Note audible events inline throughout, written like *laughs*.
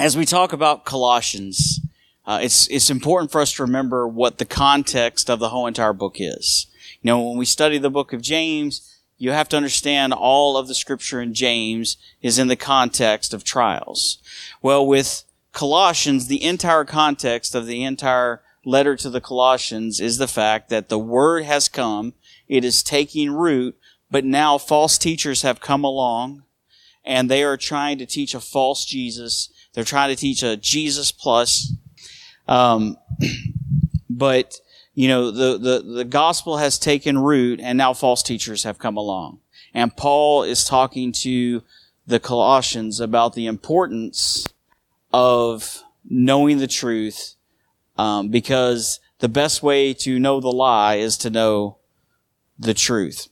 as we talk about Colossians, uh, it's it's important for us to remember what the context of the whole entire book is. You know, when we study the book of James, you have to understand all of the scripture in James is in the context of trials. Well, with Colossians, the entire context of the entire letter to the Colossians is the fact that the word has come, it is taking root, but now false teachers have come along and they are trying to teach a false Jesus. They're trying to teach a Jesus plus. Um, *clears throat* but you know the, the the gospel has taken root, and now false teachers have come along. And Paul is talking to the Colossians about the importance of knowing the truth, um, because the best way to know the lie is to know the truth.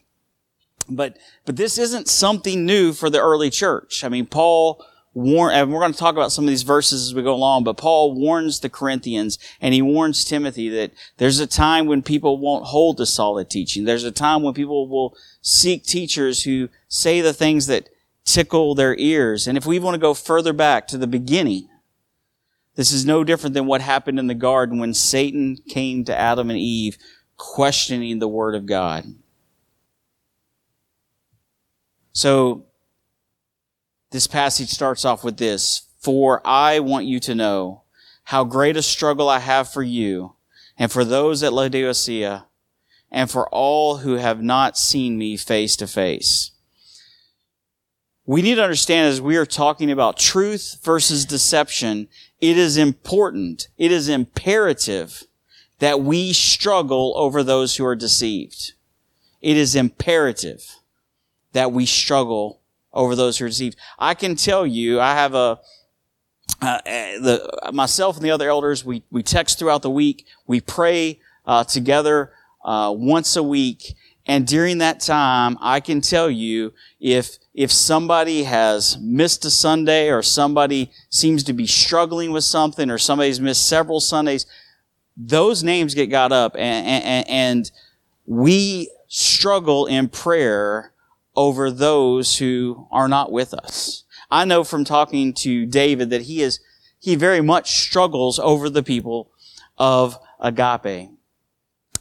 But, but this isn't something new for the early church. I mean, Paul warn, and we're going to talk about some of these verses as we go along, but Paul warns the Corinthians and he warns Timothy that there's a time when people won't hold to solid teaching. There's a time when people will seek teachers who say the things that tickle their ears. And if we want to go further back to the beginning, this is no different than what happened in the garden when Satan came to Adam and Eve questioning the word of God. So, this passage starts off with this For I want you to know how great a struggle I have for you and for those at Laodicea and for all who have not seen me face to face. We need to understand as we are talking about truth versus deception, it is important, it is imperative that we struggle over those who are deceived. It is imperative that we struggle over those who are deceived. I can tell you, I have a, uh, the, myself and the other elders, we, we text throughout the week. We pray uh, together uh, once a week. And during that time, I can tell you if, if somebody has missed a Sunday or somebody seems to be struggling with something or somebody's missed several Sundays, those names get got up and, and, and we struggle in prayer over those who are not with us. I know from talking to David that he is, he very much struggles over the people of agape.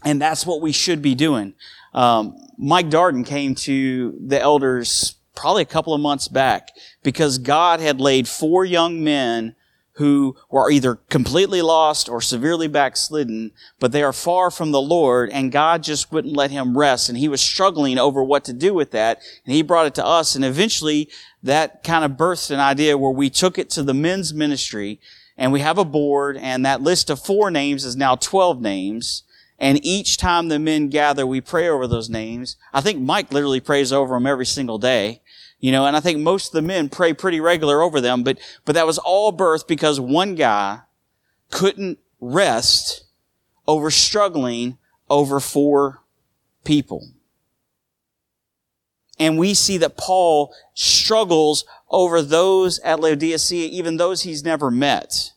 And that's what we should be doing. Um, Mike Darden came to the elders probably a couple of months back because God had laid four young men who were either completely lost or severely backslidden, but they are far from the Lord, and God just wouldn't let him rest. And he was struggling over what to do with that, and he brought it to us, and eventually that kind of birthed an idea where we took it to the men's ministry, and we have a board, and that list of four names is now 12 names. And each time the men gather, we pray over those names. I think Mike literally prays over them every single day. You know, and I think most of the men pray pretty regular over them, but, but that was all birth because one guy couldn't rest over struggling over four people. And we see that Paul struggles over those at Laodicea, even those he's never met.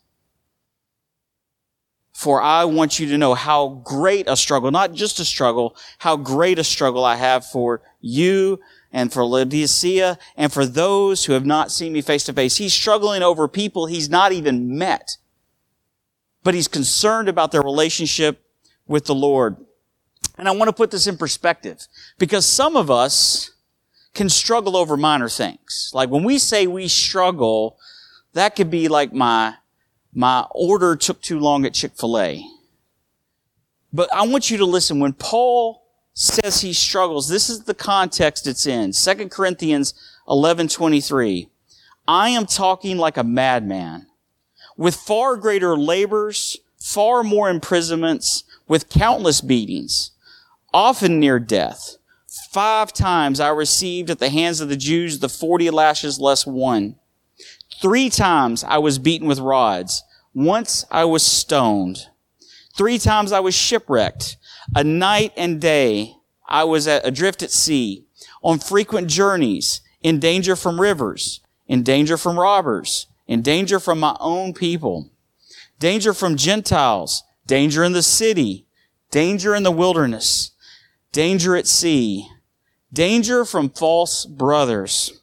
For I want you to know how great a struggle, not just a struggle, how great a struggle I have for you and for Laodicea and for those who have not seen me face to face. He's struggling over people he's not even met, but he's concerned about their relationship with the Lord. And I want to put this in perspective because some of us can struggle over minor things. Like when we say we struggle, that could be like my, my order took too long at Chick-fil-A. But I want you to listen. When Paul says he struggles. This is the context it's in. 2 Corinthians 11:23. I am talking like a madman, with far greater labors, far more imprisonments, with countless beatings, often near death. Five times I received at the hands of the Jews the 40 lashes less one. Three times I was beaten with rods. Once I was stoned. Three times I was shipwrecked. A night and day I was adrift at sea, on frequent journeys, in danger from rivers, in danger from robbers, in danger from my own people, danger from Gentiles, danger in the city, danger in the wilderness, danger at sea, danger from false brothers,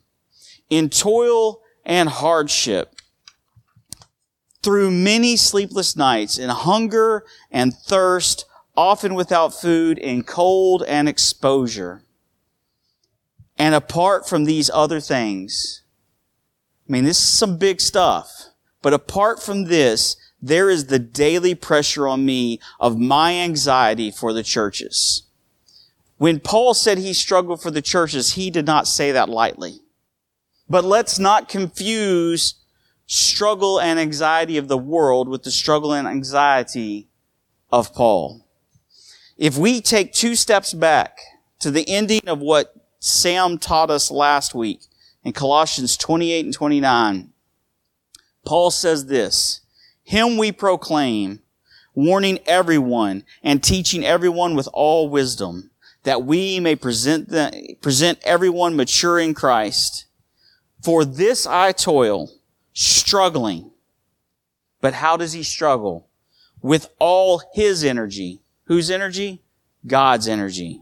in toil and hardship, through many sleepless nights in hunger and thirst, often without food, in cold and exposure. And apart from these other things, I mean, this is some big stuff, but apart from this, there is the daily pressure on me of my anxiety for the churches. When Paul said he struggled for the churches, he did not say that lightly. But let's not confuse struggle and anxiety of the world with the struggle and anxiety of Paul. If we take two steps back to the ending of what Sam taught us last week in Colossians 28 and 29, Paul says this, Him we proclaim, warning everyone and teaching everyone with all wisdom, that we may present, the, present everyone mature in Christ. For this I toil, struggling. But how does he struggle? With all his energy. Whose energy? God's energy.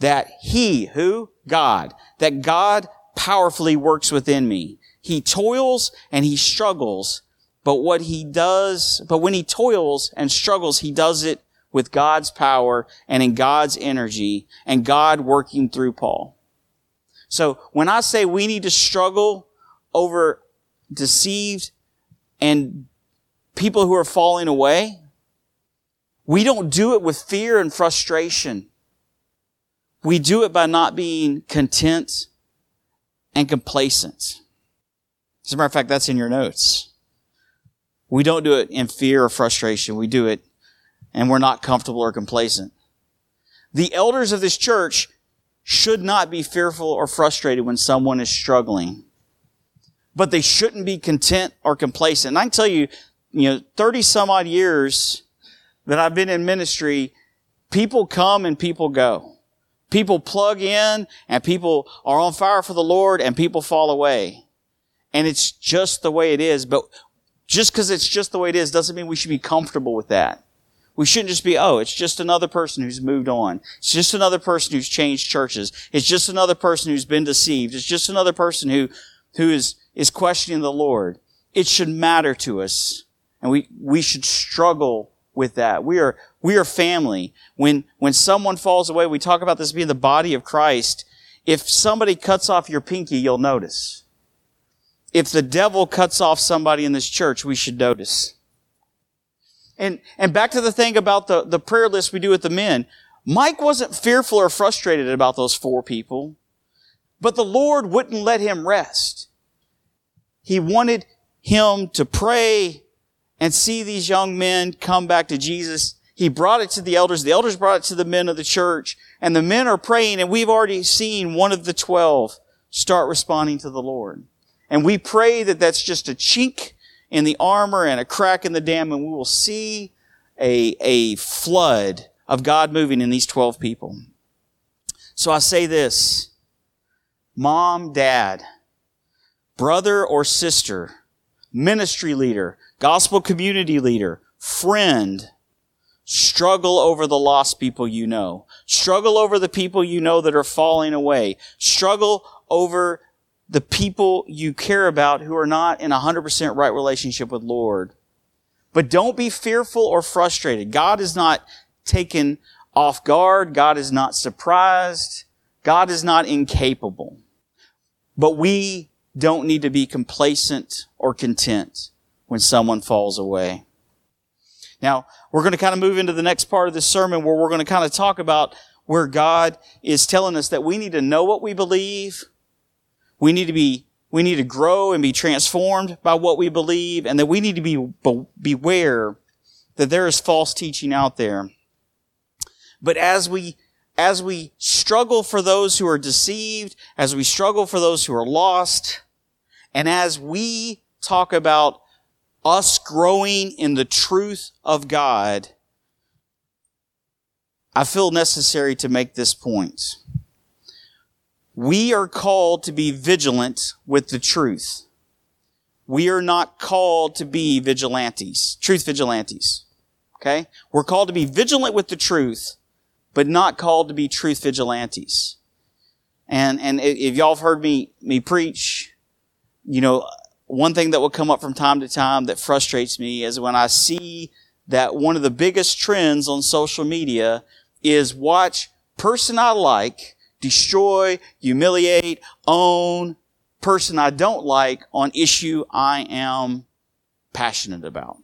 That he, who? God. That God powerfully works within me. He toils and he struggles, but what he does, but when he toils and struggles, he does it with God's power and in God's energy and God working through Paul. So when I say we need to struggle over deceived and people who are falling away, we don't do it with fear and frustration. We do it by not being content and complacent. As a matter of fact, that's in your notes. We don't do it in fear or frustration. We do it and we're not comfortable or complacent. The elders of this church should not be fearful or frustrated when someone is struggling. But they shouldn't be content or complacent. And I can tell you, you know, 30 some odd years that I've been in ministry, people come and people go. People plug in and people are on fire for the Lord and people fall away. And it's just the way it is. But just because it's just the way it is doesn't mean we should be comfortable with that. We shouldn't just be, oh, it's just another person who's moved on. It's just another person who's changed churches. It's just another person who's been deceived. It's just another person who, who is, is questioning the Lord. It should matter to us. And we, we should struggle with that. We are, we are family. When, when someone falls away, we talk about this being the body of Christ. If somebody cuts off your pinky, you'll notice. If the devil cuts off somebody in this church, we should notice. And, and back to the thing about the, the prayer list we do with the men. Mike wasn't fearful or frustrated about those four people, but the Lord wouldn't let him rest. He wanted him to pray and see these young men come back to Jesus. He brought it to the elders. The elders brought it to the men of the church and the men are praying and we've already seen one of the twelve start responding to the Lord. And we pray that that's just a chink in the armor and a crack in the dam, and we will see a, a flood of God moving in these 12 people. So I say this mom, dad, brother or sister, ministry leader, gospel community leader, friend, struggle over the lost people you know. Struggle over the people you know that are falling away. Struggle over the people you care about who are not in a 100% right relationship with Lord. But don't be fearful or frustrated. God is not taken off guard. God is not surprised. God is not incapable. But we don't need to be complacent or content when someone falls away. Now, we're going to kind of move into the next part of this sermon where we're going to kind of talk about where God is telling us that we need to know what we believe, we need to be we need to grow and be transformed by what we believe and that we need to be beware that there is false teaching out there. But as we as we struggle for those who are deceived, as we struggle for those who are lost, and as we talk about us growing in the truth of God, I feel necessary to make this point. We are called to be vigilant with the truth. We are not called to be vigilantes, truth vigilantes. Okay? We're called to be vigilant with the truth, but not called to be truth vigilantes. And, and if y'all have heard me, me preach, you know, one thing that will come up from time to time that frustrates me is when I see that one of the biggest trends on social media is watch person I like destroy, humiliate, own person I don't like on issue I am passionate about.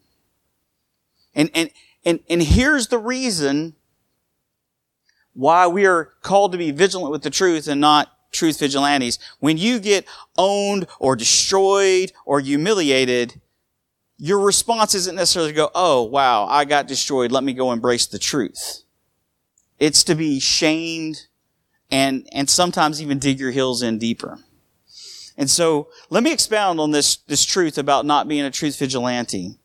And, and, and, and here's the reason why we are called to be vigilant with the truth and not truth vigilantes. When you get owned or destroyed or humiliated, your response isn't necessarily to go, oh, wow, I got destroyed. Let me go embrace the truth. It's to be shamed and, and sometimes even dig your heels in deeper. And so let me expound on this, this truth about not being a truth vigilante.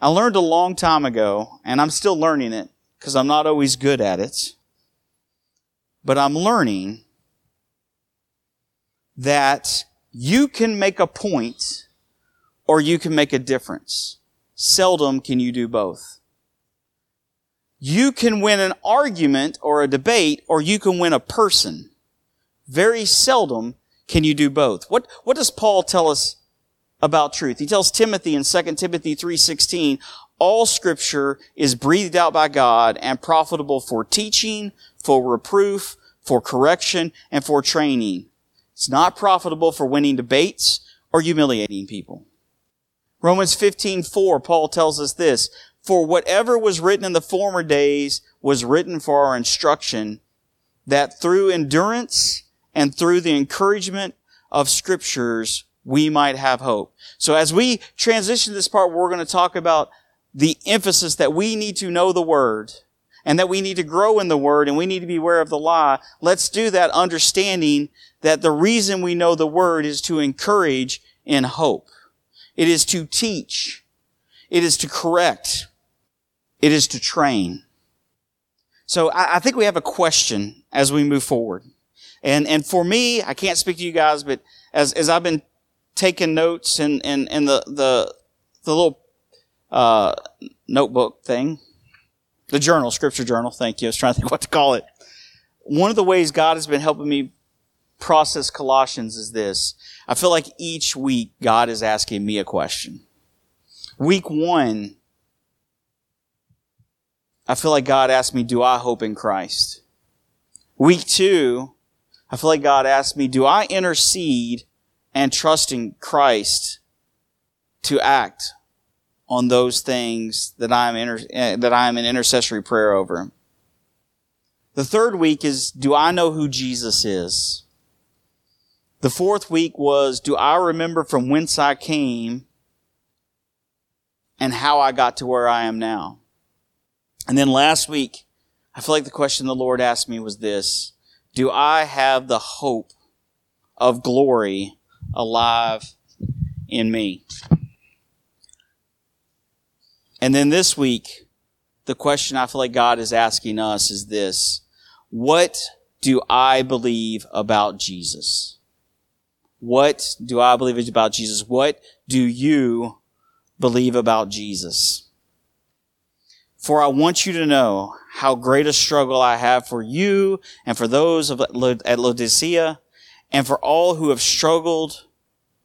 I learned a long time ago, and I'm still learning it because I'm not always good at it. But I'm learning that you can make a point or you can make a difference. Seldom can you do both. You can win an argument or a debate or you can win a person. Very seldom can you do both. What, what does Paul tell us about truth? He tells Timothy in 2 Timothy 3.16, all scripture is breathed out by God and profitable for teaching, for reproof, for correction, and for training it's not profitable for winning debates or humiliating people. Romans 15:4 Paul tells us this, for whatever was written in the former days was written for our instruction that through endurance and through the encouragement of scriptures we might have hope. So as we transition this part, we're going to talk about the emphasis that we need to know the word and that we need to grow in the word and we need to be aware of the lie. Let's do that understanding that the reason we know the word is to encourage in hope. It is to teach. It is to correct. It is to train. So I, I think we have a question as we move forward. And, and for me, I can't speak to you guys, but as, as I've been taking notes and, and, and the, the, the little, uh, notebook thing, the journal, scripture journal, thank you. I was trying to think what to call it. One of the ways God has been helping me process Colossians is this. I feel like each week God is asking me a question. Week one, I feel like God asked me, do I hope in Christ? Week two, I feel like God asked me, do I intercede and trust in Christ to act on those things that I'm inter- eh, that I'm in intercessory prayer over? The third week is, do I know who Jesus is? The fourth week was, do I remember from whence I came and how I got to where I am now? And then last week, I feel like the question the Lord asked me was this, do I have the hope of glory alive in me? And then this week, the question I feel like God is asking us is this, what do I believe about Jesus? What do I believe about Jesus? What do you believe about Jesus? For I want you to know how great a struggle I have for you and for those at Laodicea and for all who have struggled.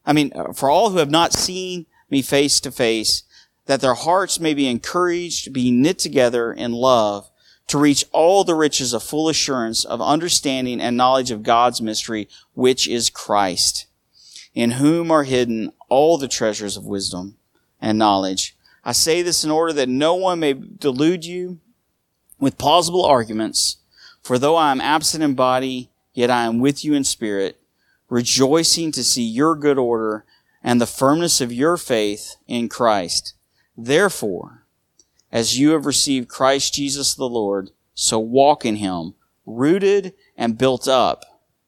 I mean, for all who have not seen me face to face, that their hearts may be encouraged, be knit together in love to reach all the riches of full assurance of understanding and knowledge of God's mystery, which is Christ, in whom are hidden all the treasures of wisdom and knowledge. I say this in order that no one may delude you with plausible arguments, for though I am absent in body, yet I am with you in spirit, rejoicing to see your good order and the firmness of your faith in Christ. Therefore, as you have received Christ Jesus the Lord, so walk in him, rooted and built up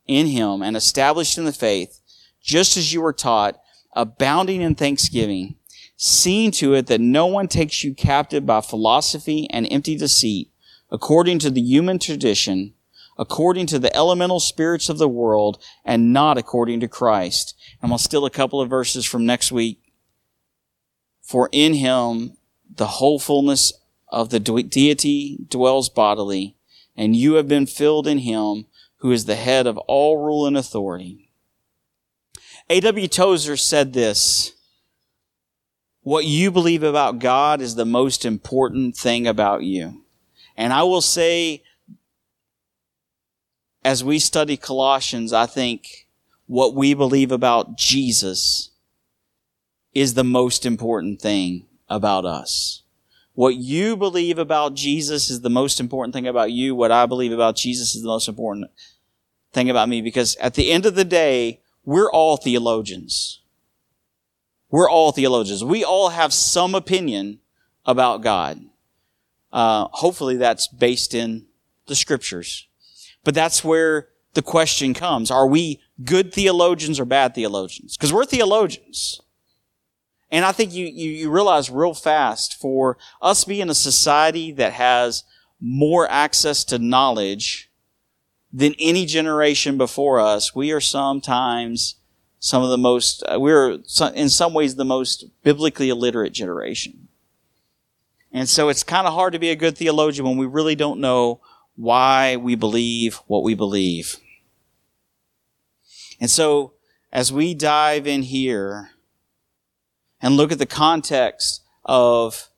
in him and established in the faith, just as you were taught, abounding in thanksgiving, seeing to it that no one takes you captive by philosophy and empty deceit, according to the human tradition, according to the elemental spirits of the world, and not according to Christ. And I'll steal a couple of verses from next week. For in him the whole fullness of the deity dwells bodily, and you have been filled in him who is the head of all rule and authority. A.W. Tozer said this what you believe about God is the most important thing about you. And I will say, as we study Colossians, I think what we believe about Jesus is the most important thing about us. What you believe about Jesus is the most important thing about you. What I believe about Jesus is the most important thing about me because at the end of the day, we're all theologians. We're all theologians. We all have some opinion about God. Uh, hopefully that's based in the scriptures. But that's where the question comes. Are we good theologians or bad theologians? Because we're theologians. And I think you, you, you realize real fast for us being a society that has more access to knowledge than any generation before us, we are sometimes some of the most, uh, we're in some ways the most biblically illiterate generation. And so it's kind of hard to be a good theologian when we really don't know why we believe what we believe. And so as we dive in here and look at the context of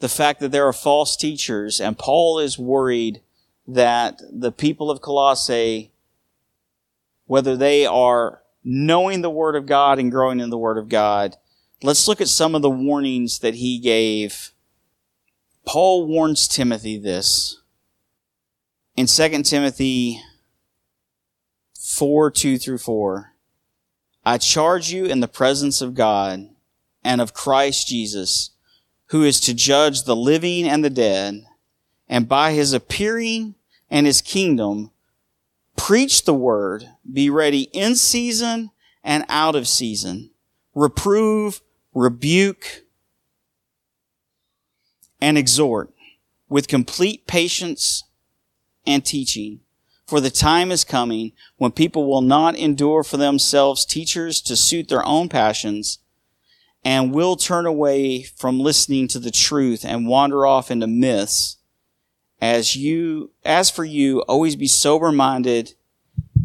the fact that there are false teachers and Paul is worried that the people of Colossae, whether they are knowing the Word of God and growing in the Word of God, let's look at some of the warnings that he gave. Paul warns Timothy this. In 2 Timothy 4 2 through 4, I charge you in the presence of God and of Christ Jesus, who is to judge the living and the dead, and by his appearing and his kingdom, Preach the word. Be ready in season and out of season. Reprove, rebuke, and exhort with complete patience and teaching. For the time is coming when people will not endure for themselves teachers to suit their own passions and will turn away from listening to the truth and wander off into myths as you, as for you, always be sober minded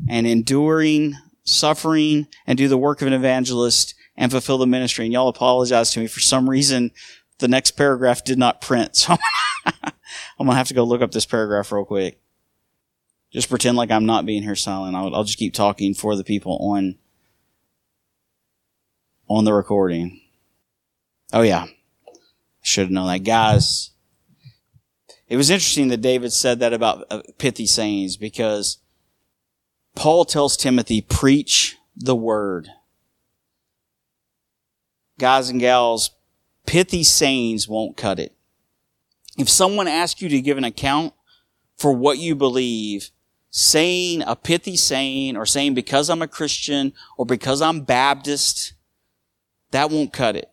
and enduring suffering and do the work of an evangelist and fulfill the ministry. And y'all apologize to me for some reason. The next paragraph did not print. So *laughs* I'm going to have to go look up this paragraph real quick. Just pretend like I'm not being here silent. I'll, I'll just keep talking for the people on, on the recording. Oh yeah. Should have known that. Guys, it was interesting that David said that about uh, pithy sayings because Paul tells Timothy, preach the word. Guys and gals, pithy sayings won't cut it. If someone asks you to give an account for what you believe, saying a pithy saying or saying because I'm a Christian or because I'm Baptist, that won't cut it.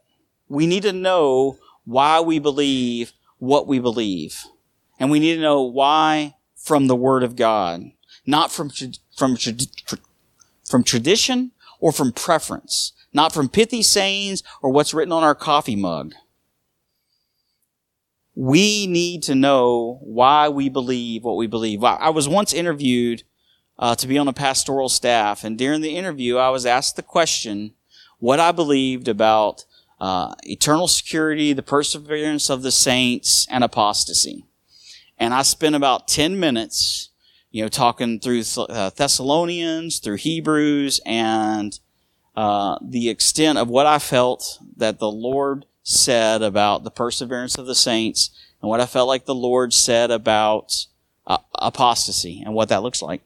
We need to know why we believe what we believe. And we need to know why from the Word of God, not from, from, from tradition or from preference, not from pithy sayings or what's written on our coffee mug. We need to know why we believe what we believe. I was once interviewed uh, to be on a pastoral staff, and during the interview, I was asked the question what I believed about uh, eternal security, the perseverance of the saints, and apostasy. And I spent about 10 minutes, you know, talking through uh, Thessalonians, through Hebrews, and uh, the extent of what I felt that the Lord said about the perseverance of the saints and what I felt like the Lord said about uh, apostasy and what that looks like.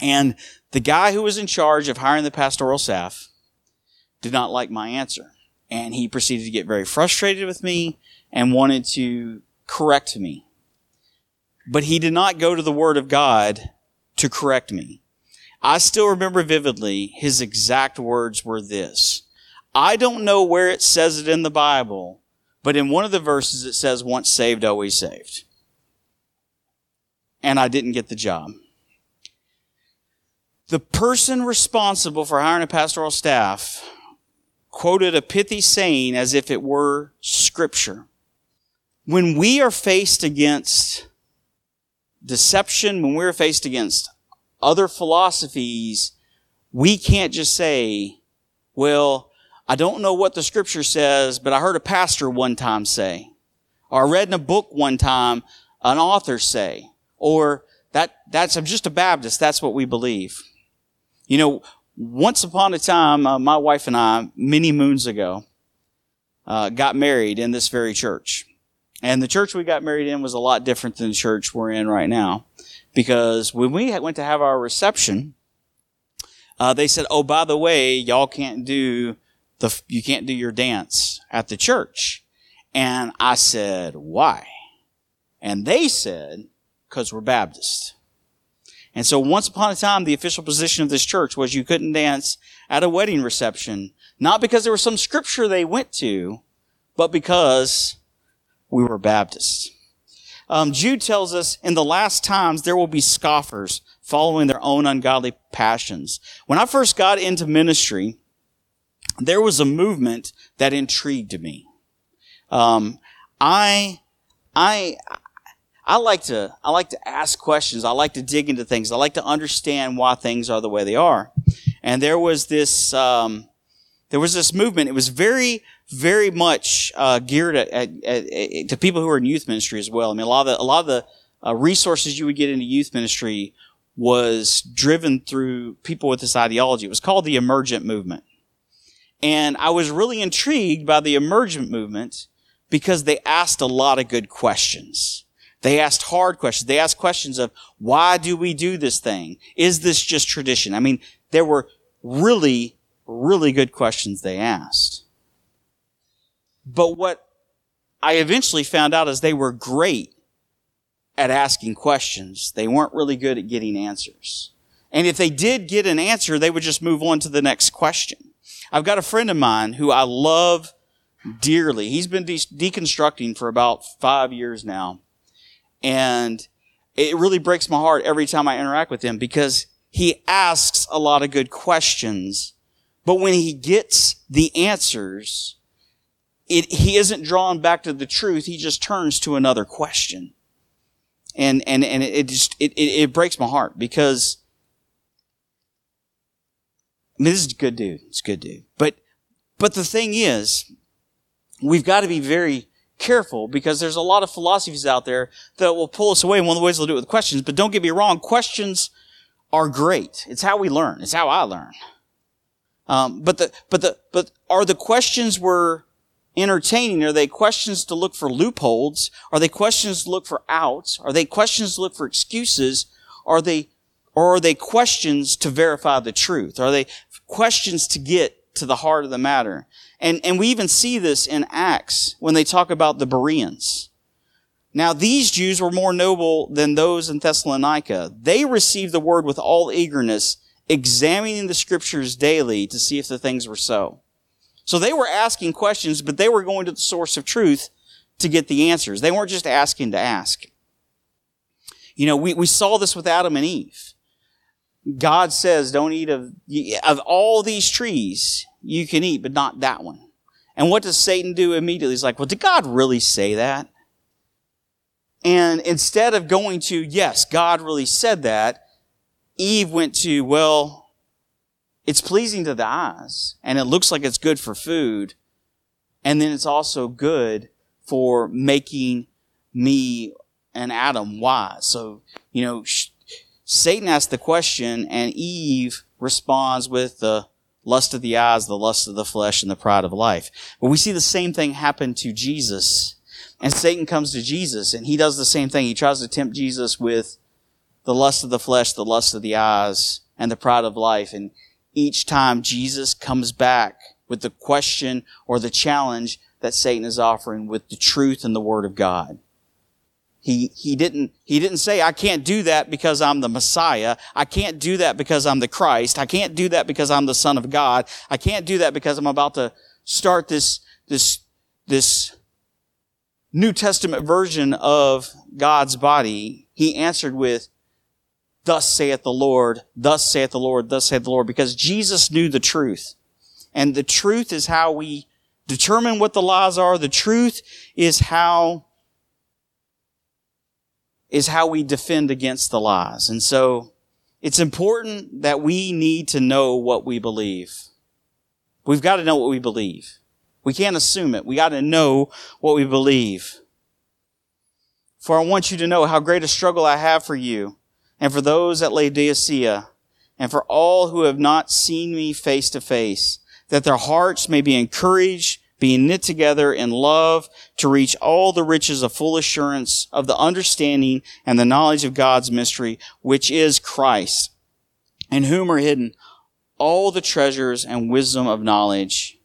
And the guy who was in charge of hiring the pastoral staff did not like my answer. And he proceeded to get very frustrated with me and wanted to correct me. But he did not go to the Word of God to correct me. I still remember vividly his exact words were this. I don't know where it says it in the Bible, but in one of the verses it says, once saved, always saved. And I didn't get the job. The person responsible for hiring a pastoral staff quoted a pithy saying as if it were scripture. When we are faced against deception, when we're faced against other philosophies, we can't just say, well, I don't know what the scripture says, but I heard a pastor one time say, or I read in a book one time an author say, or that, that's, I'm just a Baptist. That's what we believe. You know, once upon a time, uh, my wife and I, many moons ago, uh, got married in this very church. And the church we got married in was a lot different than the church we're in right now. Because when we went to have our reception, uh, they said, "Oh, by the way, y'all can't do the you can't do your dance at the church." And I said, "Why?" And they said, "Because we're Baptist." And so once upon a time, the official position of this church was you couldn't dance at a wedding reception, not because there was some scripture they went to, but because we were Baptists. Um, Jude tells us in the last times there will be scoffers following their own ungodly passions. When I first got into ministry, there was a movement that intrigued me. Um, I, I, I like to, I like to ask questions. I like to dig into things. I like to understand why things are the way they are. And there was this, um, there was this movement. It was very, very much uh, geared at, at, at, to people who are in youth ministry as well. I mean, a lot of the, a lot of the uh, resources you would get into youth ministry was driven through people with this ideology. It was called the emergent movement. And I was really intrigued by the emergent movement because they asked a lot of good questions. They asked hard questions. They asked questions of why do we do this thing? Is this just tradition? I mean, there were really, really good questions they asked. But what I eventually found out is they were great at asking questions. They weren't really good at getting answers. And if they did get an answer, they would just move on to the next question. I've got a friend of mine who I love dearly. He's been de- deconstructing for about five years now. And it really breaks my heart every time I interact with him because he asks a lot of good questions. But when he gets the answers, it, he isn't drawn back to the truth. He just turns to another question and and and it just it, it, it breaks my heart because I mean this is a good dude. It's a good dude. But but the thing is, we've got to be very careful because there's a lot of philosophies out there that will pull us away. One of the ways they'll do it with questions. But don't get me wrong, questions are great. It's how we learn. It's how I learn. Um, but the but the but are the questions we're entertaining? Are they questions to look for loopholes? Are they questions to look for outs? Are they questions to look for excuses? Are they, or are they questions to verify the truth? Are they questions to get to the heart of the matter? And, and we even see this in Acts when they talk about the Bereans. Now, these Jews were more noble than those in Thessalonica. They received the word with all eagerness, examining the scriptures daily to see if the things were so. So they were asking questions, but they were going to the source of truth to get the answers. They weren't just asking to ask. You know, we, we saw this with Adam and Eve. God says, don't eat of, of all these trees you can eat, but not that one. And what does Satan do immediately? He's like, well, did God really say that? And instead of going to, yes, God really said that, Eve went to, well, it's pleasing to the eyes and it looks like it's good for food. And then it's also good for making me and Adam wise. So, you know, Satan asks the question and Eve responds with the lust of the eyes, the lust of the flesh, and the pride of life. But we see the same thing happen to Jesus. And Satan comes to Jesus and he does the same thing. He tries to tempt Jesus with the lust of the flesh, the lust of the eyes, and the pride of life. And each time Jesus comes back with the question or the challenge that Satan is offering with the truth and the word of God. He, he didn't, he didn't say, I can't do that because I'm the Messiah. I can't do that because I'm the Christ. I can't do that because I'm the Son of God. I can't do that because I'm about to start this, this, this New Testament version of God's body. He answered with, thus saith the Lord, thus saith the Lord, thus saith the Lord, because Jesus knew the truth. And the truth is how we determine what the lies are. The truth is how, is how we defend against the lies. And so it's important that we need to know what we believe. We've got to know what we believe. We can't assume it. We got to know what we believe. For I want you to know how great a struggle I have for you and for those at Laodicea and for all who have not seen me face to face, that their hearts may be encouraged, being knit together in love to reach all the riches of full assurance of the understanding and the knowledge of God's mystery, which is Christ, in whom are hidden all the treasures and wisdom of knowledge.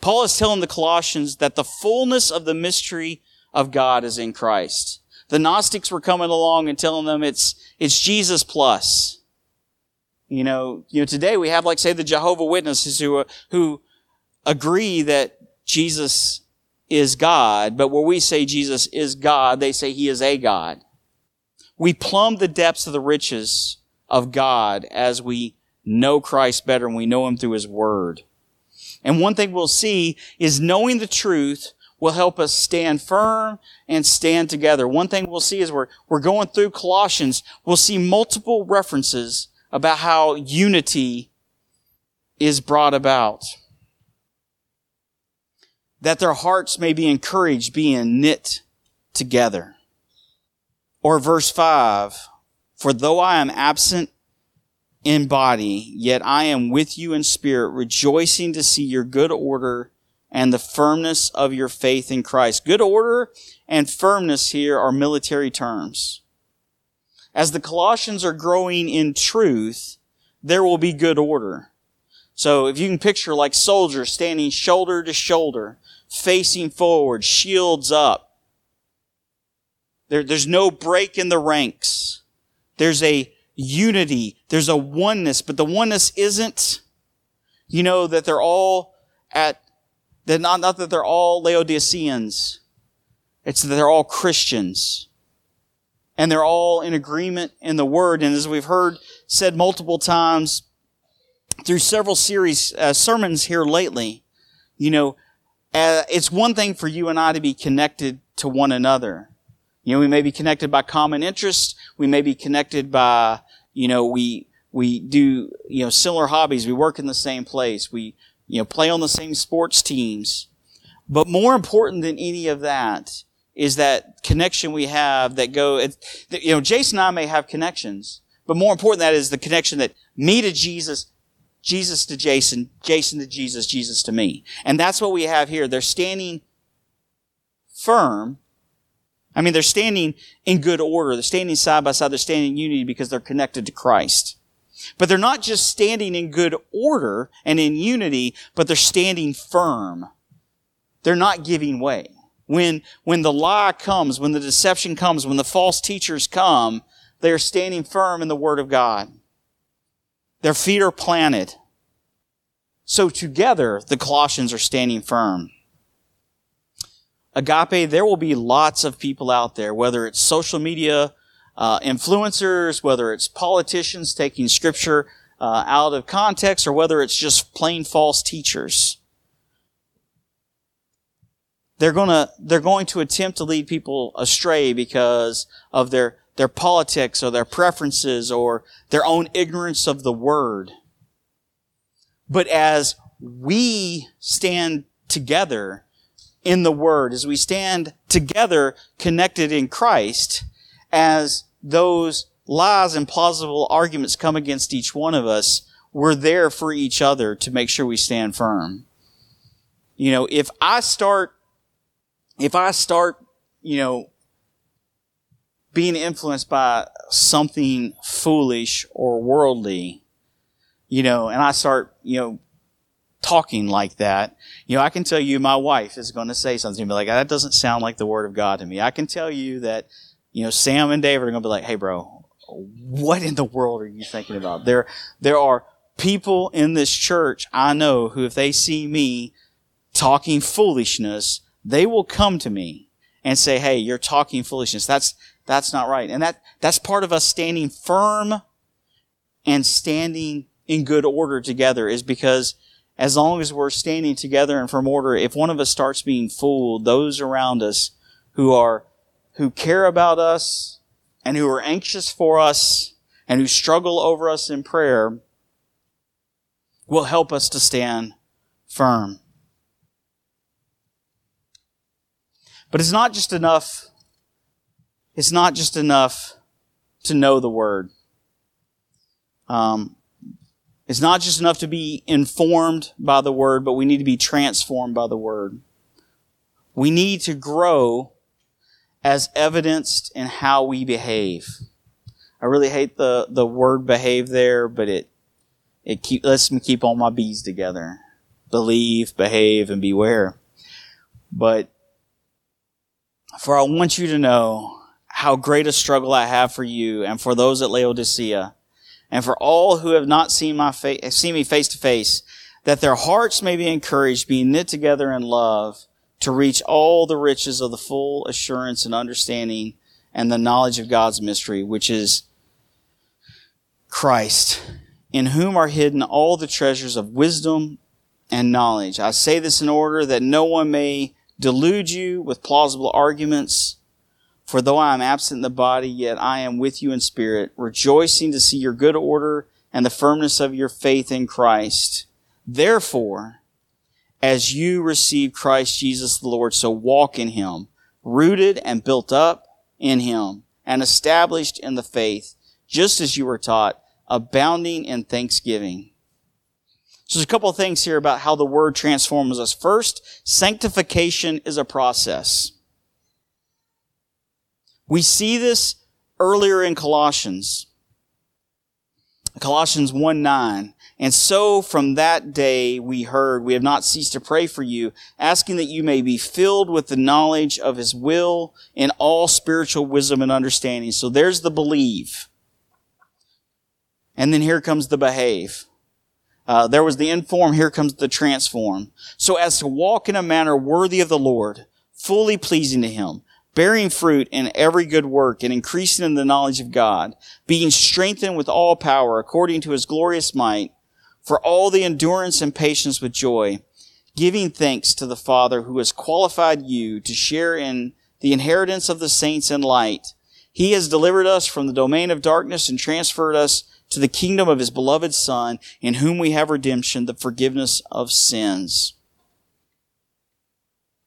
Paul is telling the Colossians that the fullness of the mystery of God is in Christ. The Gnostics were coming along and telling them it's, it's Jesus plus. You know, you know, today we have like say the Jehovah Witnesses who, uh, who agree that Jesus is God, but where we say Jesus is God, they say he is a God. We plumb the depths of the riches of God as we know Christ better and we know him through his word. And one thing we'll see is knowing the truth will help us stand firm and stand together. One thing we'll see is we're, we're going through Colossians, we'll see multiple references about how unity is brought about. That their hearts may be encouraged, being knit together. Or verse 5, For though I am absent in body, yet I am with you in spirit, rejoicing to see your good order and the firmness of your faith in Christ. Good order and firmness here are military terms. As the Colossians are growing in truth, there will be good order. So if you can picture like soldiers standing shoulder to shoulder, facing forward, shields up. There, there's no break in the ranks. There's a unity. There's a oneness, but the oneness isn't, you know, that they're all at, that not, not that they're all Laodiceans. It's that they're all Christians. And they're all in agreement in the word. And as we've heard said multiple times through several series, uh, sermons here lately, you know, uh, it's one thing for you and I to be connected to one another. You know, we may be connected by common interests. We may be connected by, you know, we, we do, you know, similar hobbies. We work in the same place. We, you know, play on the same sports teams. But more important than any of that is that connection we have that go, you know, Jason and I may have connections, but more important than that is the connection that me to Jesus, Jesus to Jason, Jason to Jesus, Jesus to me. And that's what we have here. They're standing firm I mean, they're standing in good order. They're standing side by side. They're standing in unity because they're connected to Christ. But they're not just standing in good order and in unity, but they're standing firm. They're not giving way. When, when the lie comes, when the deception comes, when the false teachers come, they are standing firm in the Word of God. Their feet are planted. So together, the Colossians are standing firm agape, there will be lots of people out there, whether it's social media uh, influencers, whether it's politicians taking scripture uh, out of context, or whether it's just plain false teachers. They're gonna they're going to attempt to lead people astray because of their their politics or their preferences or their own ignorance of the word. But as we stand together in the Word, as we stand together connected in Christ, as those lies and plausible arguments come against each one of us, we're there for each other to make sure we stand firm. You know, if I start, if I start, you know, being influenced by something foolish or worldly, you know, and I start, you know, talking like that, you know, I can tell you my wife is going to say something, be like, that doesn't sound like the word of God to me. I can tell you that, you know, Sam and David are going to be like, hey, bro, what in the world are you thinking about? There, there are people in this church I know who, if they see me talking foolishness, they will come to me and say, hey, you're talking foolishness. That's, that's not right. And that, that's part of us standing firm and standing in good order together is because as long as we're standing together and from order, if one of us starts being fooled, those around us who are, who care about us and who are anxious for us and who struggle over us in prayer will help us to stand firm. But it's not just enough, it's not just enough to know the word. Um, it's not just enough to be informed by the word, but we need to be transformed by the word. We need to grow as evidenced in how we behave. I really hate the, the word behave there, but it, it keep, lets me keep all my B's together. Believe, behave, and beware. But for I want you to know how great a struggle I have for you and for those at Laodicea and for all who have not seen my face, seen me face to face, that their hearts may be encouraged, being knit together in love to reach all the riches of the full assurance and understanding and the knowledge of God's mystery, which is Christ, in whom are hidden all the treasures of wisdom and knowledge. I say this in order that no one may delude you with plausible arguments. For though I am absent in the body, yet I am with you in spirit, rejoicing to see your good order and the firmness of your faith in Christ. Therefore, as you receive Christ Jesus the Lord, so walk in him, rooted and built up in him, and established in the faith, just as you were taught, abounding in thanksgiving. So there's a couple of things here about how the word transforms us. First, sanctification is a process. We see this earlier in Colossians. Colossians 1 9. And so from that day we heard, we have not ceased to pray for you, asking that you may be filled with the knowledge of his will in all spiritual wisdom and understanding. So there's the believe. And then here comes the behave. Uh, there was the inform, here comes the transform. So as to walk in a manner worthy of the Lord, fully pleasing to him, bearing fruit in every good work and increasing in the knowledge of God, being strengthened with all power according to his glorious might, for all the endurance and patience with joy, giving thanks to the Father who has qualified you to share in the inheritance of the saints in light. He has delivered us from the domain of darkness and transferred us to the kingdom of his beloved Son, in whom we have redemption, the forgiveness of sins.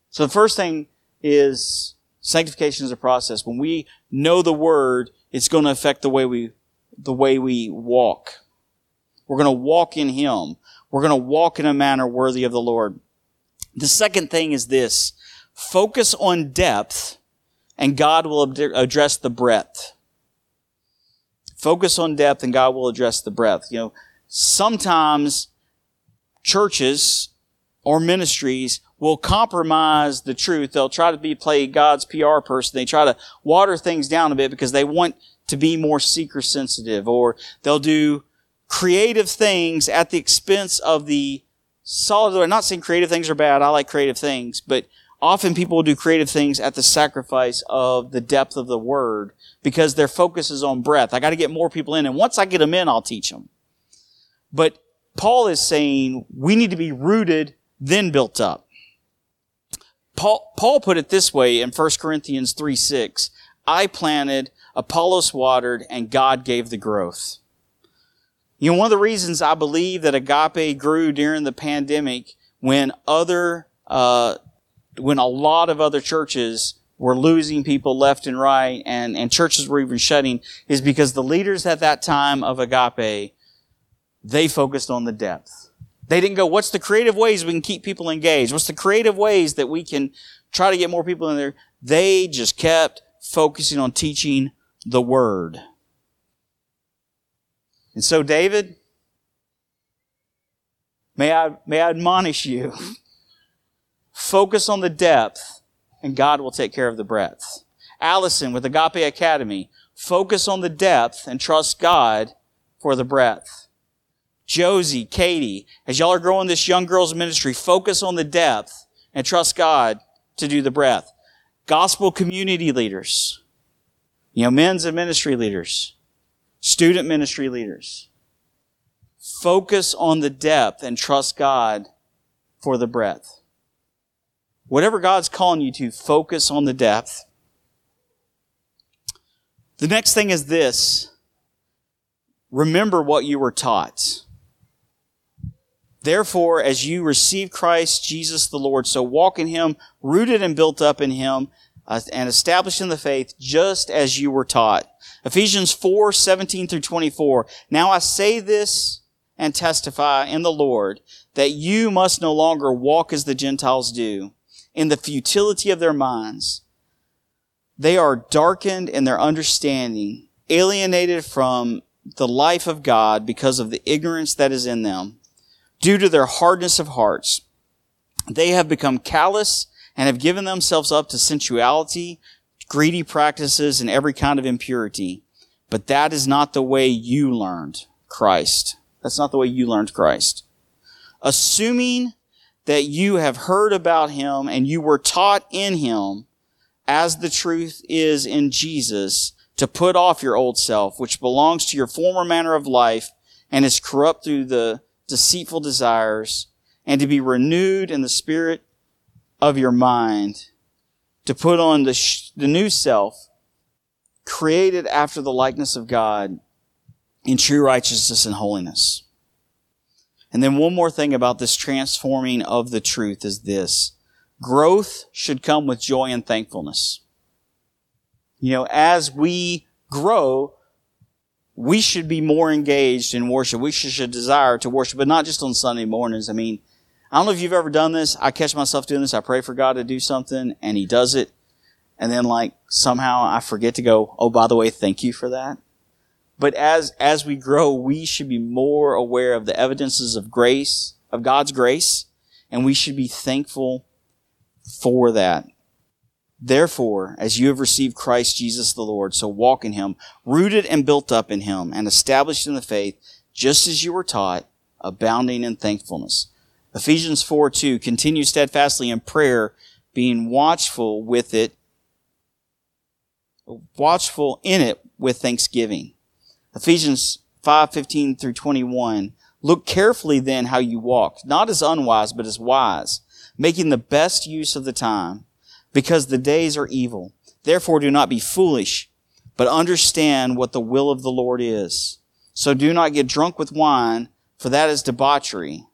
So the first thing is sanctification is a process. When we know the word, it's going to affect the way we, the way we walk. We're going to walk in Him. We're going to walk in a manner worthy of the Lord. The second thing is this. Focus on depth and God will address the breadth. Focus on depth and God will address the breadth. You know, sometimes churches or ministries will compromise the truth. They'll try to be play God's PR person. They try to water things down a bit because they want to be more seeker sensitive or they'll do creative things at the expense of the solid. I'm not saying creative things are bad. I like creative things, but often people will do creative things at the sacrifice of the depth of the word because their focus is on breadth. I got to get more people in, and once I get them in, I'll teach them. But Paul is saying we need to be rooted, then built up. Paul, Paul put it this way in 1 Corinthians 3 6. I planted, Apollos watered, and God gave the growth. You know, one of the reasons I believe that agape grew during the pandemic when other, uh, when a lot of other churches were losing people left and right and, and churches were even shutting is because the leaders at that time of agape, they focused on the depth. They didn't go, what's the creative ways we can keep people engaged? What's the creative ways that we can try to get more people in there? They just kept focusing on teaching the word. And so, David, may I, may I admonish you, focus on the depth, and God will take care of the breadth. Allison with Agape Academy, focus on the depth and trust God for the breadth. Josie, Katie, as y'all are growing this young girls ministry, focus on the depth and trust God to do the breadth. Gospel community leaders, you know, men's and ministry leaders, student ministry leaders. Focus on the depth and trust God for the breadth. Whatever God's calling you to, focus on the depth. The next thing is this. Remember what you were taught. Therefore, as you receive Christ Jesus the Lord, so walk in him, rooted and built up in him, uh, and established in the faith, just as you were taught. Ephesians 4, 17 through 24. Now I say this and testify in the Lord that you must no longer walk as the Gentiles do, in the futility of their minds. They are darkened in their understanding, alienated from the life of God because of the ignorance that is in them due to their hardness of hearts. They have become callous and have given themselves up to sensuality, greedy practices, and every kind of impurity. But that is not the way you learned Christ. That's not the way you learned Christ. Assuming that you have heard about him and you were taught in him as the truth is in Jesus to put off your old self, which belongs to your former manner of life and is corrupt through the deceitful desires, and to be renewed in the spirit of your mind, to put on the, sh- the new self, created after the likeness of God in true righteousness and holiness. And then one more thing about this transforming of the truth is this. Growth should come with joy and thankfulness. You know, as we grow, we should be more engaged in worship. We should, should desire to worship, but not just on Sunday mornings. I mean, I don't know if you've ever done this. I catch myself doing this. I pray for God to do something and He does it. And then like somehow I forget to go, oh, by the way, thank you for that. But as, as we grow, we should be more aware of the evidences of grace, of God's grace, and we should be thankful for that. Therefore, as you have received Christ Jesus the Lord, so walk in him, rooted and built up in him, and established in the faith, just as you were taught, abounding in thankfulness. Ephesians 4 2, continue steadfastly in prayer, being watchful with it, watchful in it with thanksgiving. Ephesians 5 15 through 21, look carefully then how you walk, not as unwise, but as wise, making the best use of the time because the days are evil. Therefore do not be foolish, but understand what the will of the Lord is. So do not get drunk with wine, for that is debauchery,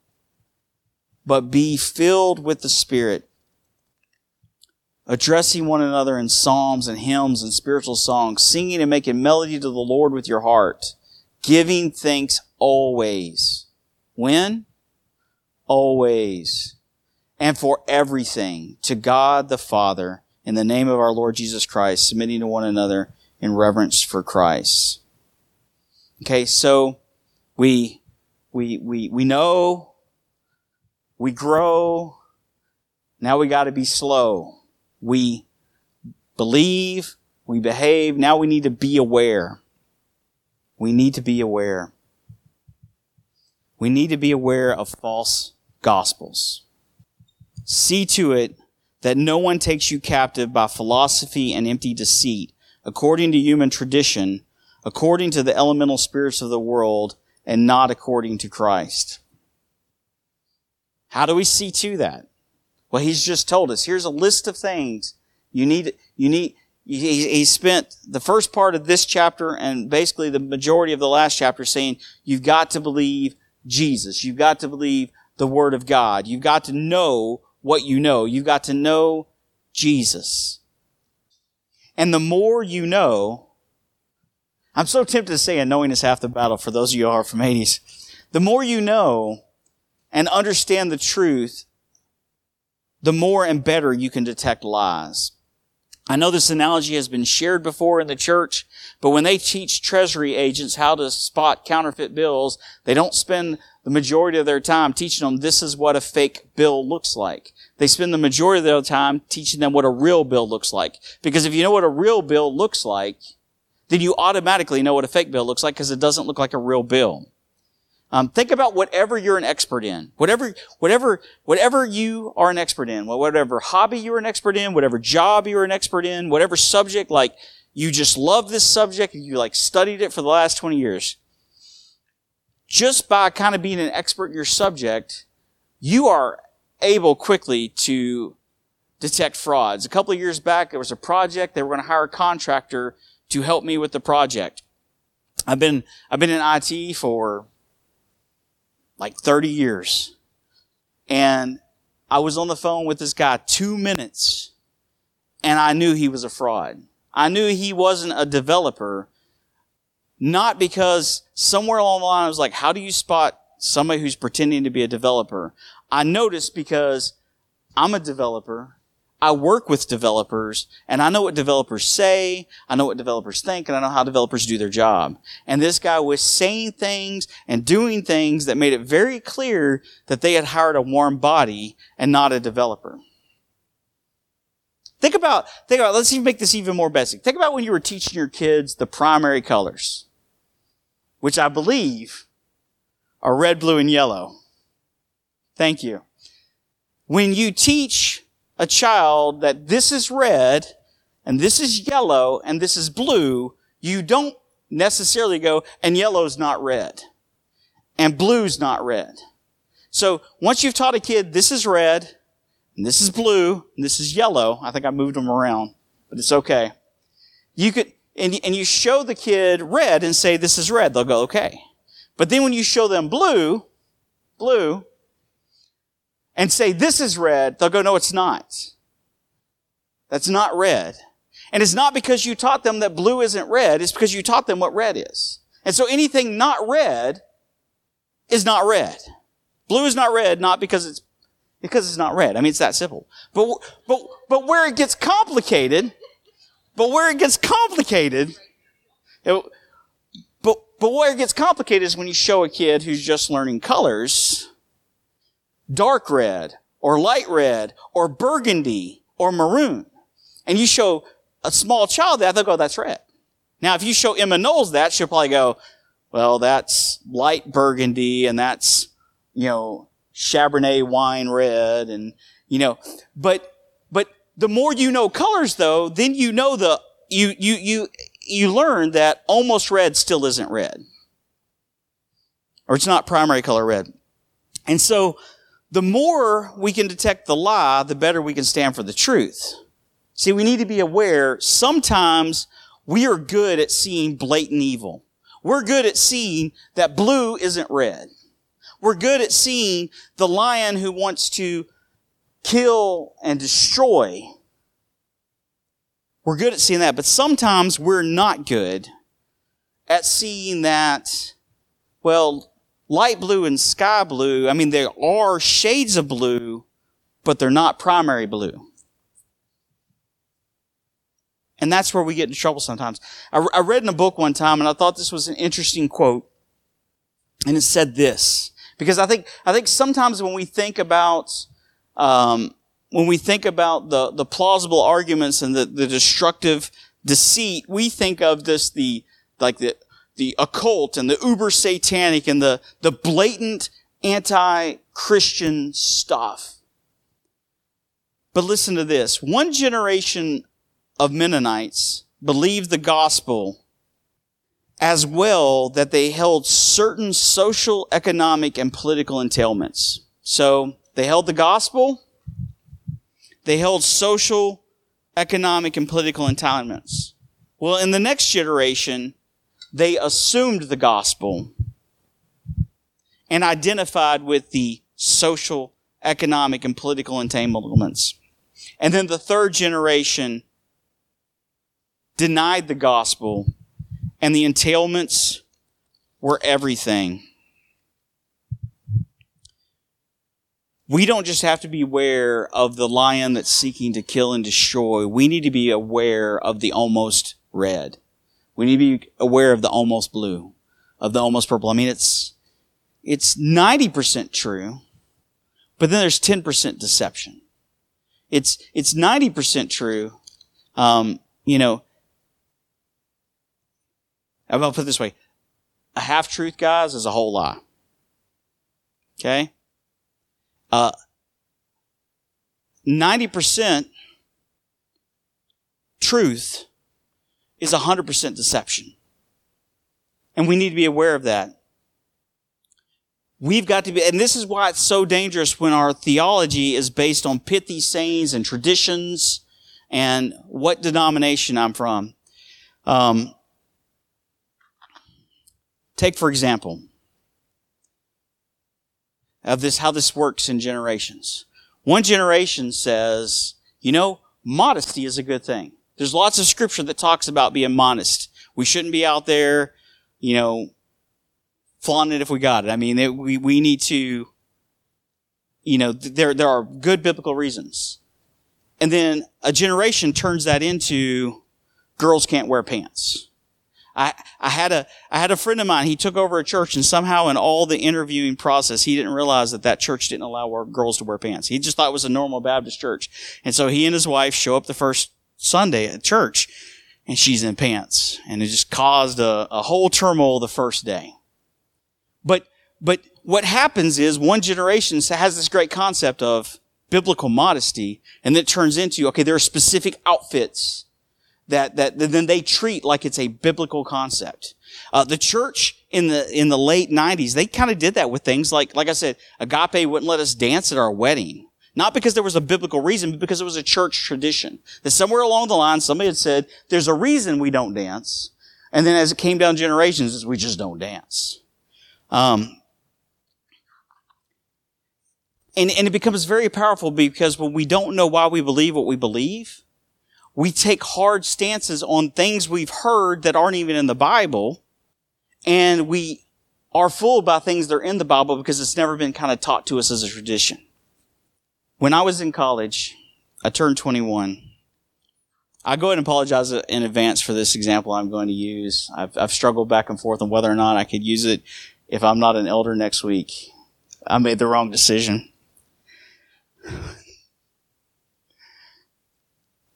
but be filled with the Spirit, addressing one another in psalms and hymns and spiritual songs, singing and making melody to the Lord with your heart, giving thanks always. When? Always and for everything to God the Father in the name of our Lord Jesus Christ, submitting to one another in reverence for Christ. Okay, so we we we we know we grow. Now we got to be slow. We believe, we behave. Now we need to be aware. We need to be aware. We need to be aware of false gospels. See to it that no one takes you captive by philosophy and empty deceit, according to human tradition, according to the elemental spirits of the world, and not according to Christ. How do we see to that? Well, he's just told us. Here's a list of things you need. You need. He, he spent the first part of this chapter and basically the majority of the last chapter saying you've got to believe Jesus. You've got to believe the Word of God. You've got to know what you know. You've got to know Jesus. And the more you know, I'm so tempted to say, and knowing is half the battle for those of you who are from 80s. The more you know and understand the truth, the more and better you can detect lies. I know this analogy has been shared before in the church, but when they teach treasury agents how to spot counterfeit bills, they don't spend the majority of their time teaching them this is what a fake bill looks like. They spend the majority of their time teaching them what a real bill looks like. Because if you know what a real bill looks like, then you automatically know what a fake bill looks like because it doesn't look like a real bill. Um, think about whatever you're an expert in, whatever, whatever, whatever you are an expert in, whatever hobby you're an expert in, whatever job you're an expert in, whatever subject, like you just love this subject, you like studied it for the last 20 years just by kind of being an expert in your subject, you are able quickly to detect frauds. A couple of years back, there was a project. They were going to hire a contractor to help me with the project. I've been, I've been in IT for like 30 years. And I was on the phone with this guy two minutes and I knew he was a fraud. I knew he wasn't a developer, not because somewhere along the line I was like, how do you spot somebody who's pretending to be a developer? I noticed because I'm a developer I work with developers and I know what developers say, I know what developers think, and I know how developers do their job. And this guy was saying things and doing things that made it very clear that they had hired a warm body and not a developer. Think about, think about, let's even make this even more basic. Think about when you were teaching your kids the primary colors, which I believe are red, blue, and yellow. Thank you. When you teach a child that this is red and this is yellow and this is blue, you don't necessarily go, and yellow's not red. And blue's not red. So once you've taught a kid this is red, and this is blue, and this is yellow, I think I moved them around, but it's okay. You could, and, and you show the kid red and say this is red, they'll go, okay. But then when you show them blue, blue, and say, this is red, they'll go, no, it's not. That's not red. And it's not because you taught them that blue isn't red, it's because you taught them what red is. And so anything not red is not red. Blue is not red, not because it's, because it's not red. I mean, it's that simple. But, but, but where it gets complicated, but where it gets complicated, it, but, but where it gets complicated is when you show a kid who's just learning colors, dark red or light red or burgundy or maroon. And you show a small child that, they'll go, that's red. Now, if you show Emma Knowles that, she'll probably go, well, that's light burgundy and that's, you know, Cabernet wine red and, you know, but, but the more you know colors though, then you know the, you, you, you, you learn that almost red still isn't red. Or it's not primary color red. And so the more we can detect the lie, the better we can stand for the truth. See, we need to be aware sometimes we are good at seeing blatant evil. We're good at seeing that blue isn't red. We're good at seeing the lion who wants to kill and destroy. We're good at seeing that, but sometimes we're not good at seeing that, well, light blue and sky blue, I mean, there are shades of blue, but they're not primary blue. And that's where we get in trouble sometimes. I, I read in a book one time and I thought this was an interesting quote. And it said this, because I think, I think sometimes when we think about, um, when we think about the, the plausible arguments and the, the destructive deceit, we think of this, the, like the, the occult and the uber satanic and the, the blatant anti-Christian stuff. But listen to this. One generation of Mennonites believed the gospel as well that they held certain social, economic, and political entailments. So they held the gospel, they held social, economic, and political entitlements. Well, in the next generation, they assumed the gospel and identified with the social, economic, and political entanglements. And then the third generation denied the gospel, and the entailments were everything. We don't just have to be aware of the lion that's seeking to kill and destroy. We need to be aware of the almost red. We need to be aware of the almost blue, of the almost purple. I mean, it's, it's 90% true, but then there's 10% deception. It's, it's 90% true. Um, you know, to put it this way. A half truth, guys, is a whole lie. Okay? Uh, 90% truth is 100% deception. And we need to be aware of that. We've got to be, and this is why it's so dangerous when our theology is based on pithy sayings and traditions and what denomination I'm from. Um, take, for example, of this, how this works in generations. One generation says, you know, modesty is a good thing. There's lots of scripture that talks about being modest. We shouldn't be out there, you know, flaunting it if we got it. I mean, it, we, we need to, you know, there, there are good biblical reasons. And then a generation turns that into girls can't wear pants. I, I had a, I had a friend of mine, he took over a church and somehow in all the interviewing process, he didn't realize that that church didn't allow girls to wear pants. He just thought it was a normal Baptist church. And so he and his wife show up the first Sunday at church and she's in pants and it just caused a, a whole turmoil the first day. But, but what happens is one generation has this great concept of biblical modesty and it turns into, okay, there are specific outfits that, that, then they treat like it's a biblical concept. Uh, the church in the, in the late 90s, they kind of did that with things like, like I said, Agape wouldn't let us dance at our wedding. Not because there was a biblical reason, but because it was a church tradition. That somewhere along the line, somebody had said, there's a reason we don't dance. And then as it came down generations, we just don't dance. Um, and, and it becomes very powerful because when we don't know why we believe what we believe, we take hard stances on things we've heard that aren't even in the Bible, and we are fooled by things that are in the Bible because it's never been kind of taught to us as a tradition. When I was in college, I turned 21. I go ahead and apologize in advance for this example I'm going to use. I've, I've struggled back and forth on whether or not I could use it if I'm not an elder next week. I made the wrong decision.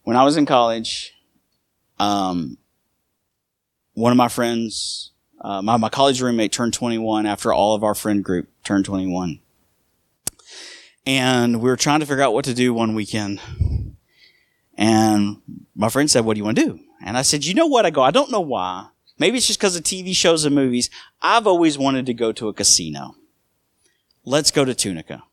When I was in college, um, one of my friends, uh, my, my college roommate turned 21 after all of our friend group turned 21. And we were trying to figure out what to do one weekend. And my friend said, what do you want to do? And I said, you know what? I go, I don't know why. Maybe it's just because of TV shows and movies. I've always wanted to go to a casino. Let's go to Tunica.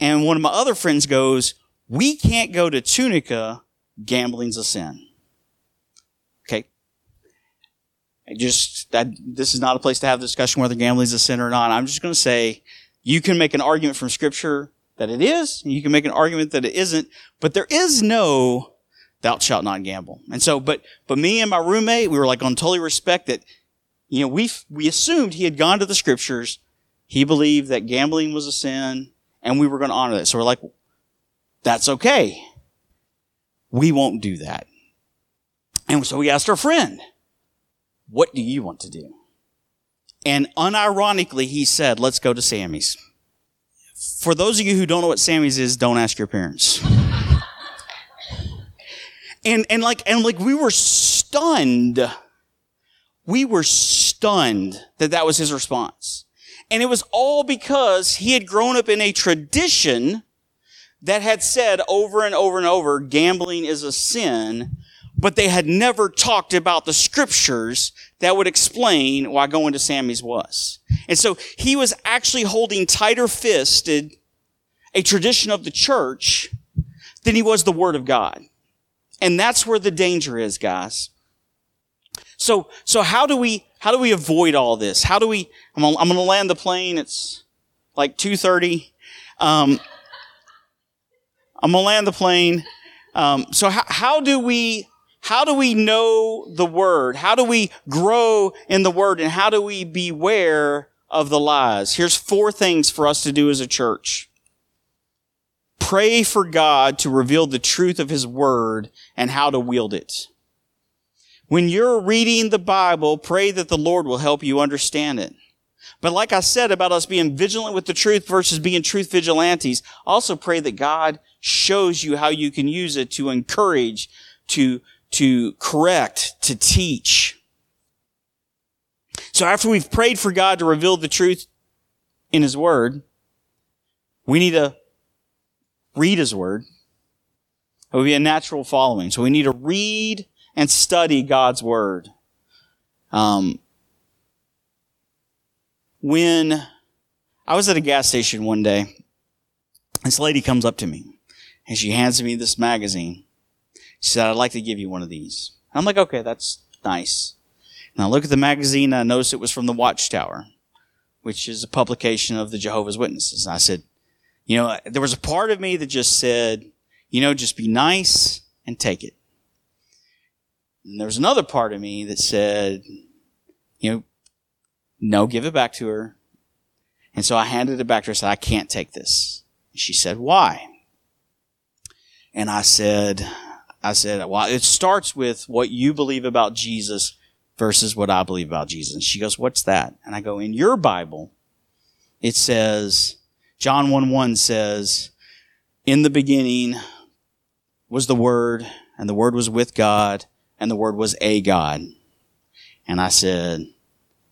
And one of my other friends goes, we can't go to Tunica, gambling's a sin. Okay. I just, that, this is not a place to have a discussion whether gambling's a sin or not. I'm just going to say, you can make an argument from scripture that it is, and you can make an argument that it isn't, but there is no, thou shalt not gamble. And so, but, but me and my roommate, we were like on totally respect that, you know, we, we assumed he had gone to the scriptures. He believed that gambling was a sin and we were going to honor that. So we're like, that's okay. We won't do that. And so we asked our friend, what do you want to do? And unironically, he said, let's go to Sammy's. For those of you who don't know what Sammy's is, don't ask your parents. *laughs* and, and like, and like we were stunned. We were stunned that that was his response. And it was all because he had grown up in a tradition that had said over and over and over, gambling is a sin, but they had never talked about the scriptures that would explain why going to Sammy's was. And so he was actually holding tighter fisted a tradition of the church than he was the word of God. And that's where the danger is, guys. So, so how do we, how do we avoid all this? How do we, I'm gonna, I'm gonna land the plane. It's like 2.30. Um, I'm gonna land the plane. Um, so how, how do we how do we know the word? How do we grow in the word? And how do we beware of the lies? Here's four things for us to do as a church. Pray for God to reveal the truth of his word and how to wield it. When you're reading the Bible, pray that the Lord will help you understand it. But like I said about us being vigilant with the truth versus being truth vigilantes, also pray that God shows you how you can use it to encourage, to, to correct, to teach. So after we've prayed for God to reveal the truth in His Word, we need to read His Word. It would be a natural following. So we need to read and study God's Word. Um, when I was at a gas station one day, this lady comes up to me and she hands me this magazine. She said, I'd like to give you one of these. I'm like, okay, that's nice. And I look at the magazine and I notice it was from the Watchtower. which is a publication of the Jehovah's Witnesses. And I said, you know, there was a part of me that just said, you know, just be nice and take it. And there was another part of me that said, you know, no, give it back to her. And so I handed it back to her and said, I can't take this. She said, why? And I said, I said, well, it starts with what you believe about Jesus versus what I believe about Jesus. And she goes, what's that? And I go, in your Bible, it says, John 1 1 says, in the beginning was the Word, and the Word was with God, and the Word was a God. And I said,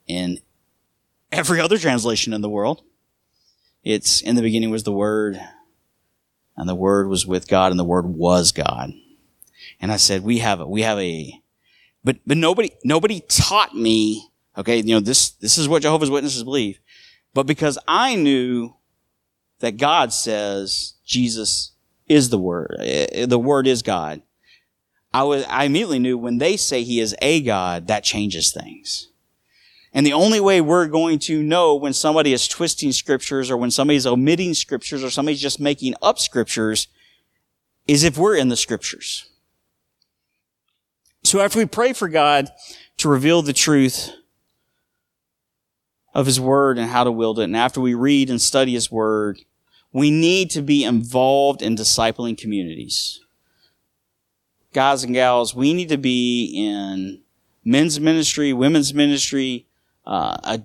in every other translation in the world, it's in the beginning was the Word, and the Word was with God, and the Word was God. And I said, we have a, we have a, but, but nobody, nobody taught me, okay, you know, this, this is what Jehovah's Witnesses believe. But because I knew that God says Jesus is the Word, eh, the Word is God, I was, I immediately knew when they say He is a God, that changes things. And the only way we're going to know when somebody is twisting scriptures or when somebody's omitting scriptures or somebody's just making up scriptures is if we're in the scriptures. So after we pray for God to reveal the truth of His Word and how to wield it, and after we read and study His Word, we need to be involved in discipling communities. Guys and gals, we need to be in men's ministry, women's ministry, uh, a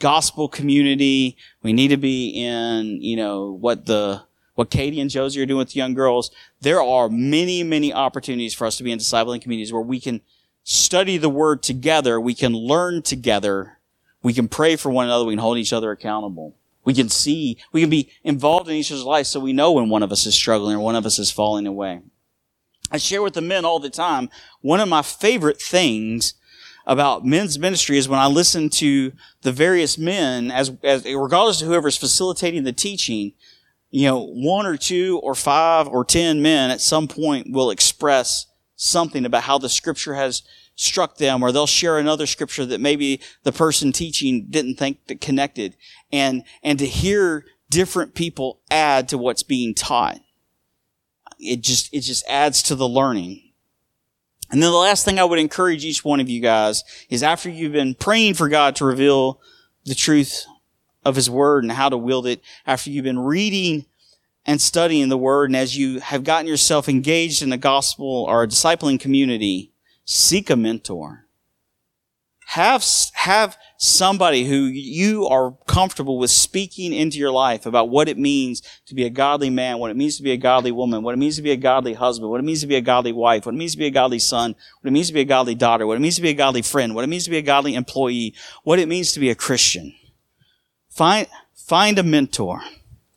gospel community. We need to be in, you know, what the, what Katie and Josie are doing with the young girls. There are many, many opportunities for us to be in discipling communities where we can study the word together. We can learn together. We can pray for one another. We can hold each other accountable. We can see, we can be involved in each other's life so we know when one of us is struggling or one of us is falling away. I share with the men all the time. One of my favorite things about men's ministry is when I listen to the various men, as, as regardless of whoever's facilitating the teaching, you know, one or two or five or ten men at some point will express something about how the scripture has struck them, or they'll share another scripture that maybe the person teaching didn't think that connected, and and to hear different people add to what's being taught, it just it just adds to the learning. And then the last thing I would encourage each one of you guys is after you've been praying for God to reveal the truth of His Word and how to wield it, after you've been reading and studying the Word, and as you have gotten yourself engaged in a gospel or a discipling community, seek a mentor. Have, have somebody who you are comfortable with speaking into your life about what it means to be a godly man, what it means to be a godly woman, what it means to be a godly husband, what it means to be a godly wife, what it means to be a godly son, what it means to be a godly daughter, what it means to be a godly friend, what it means to be a godly employee, what it means to be a Christian. Find, find a mentor.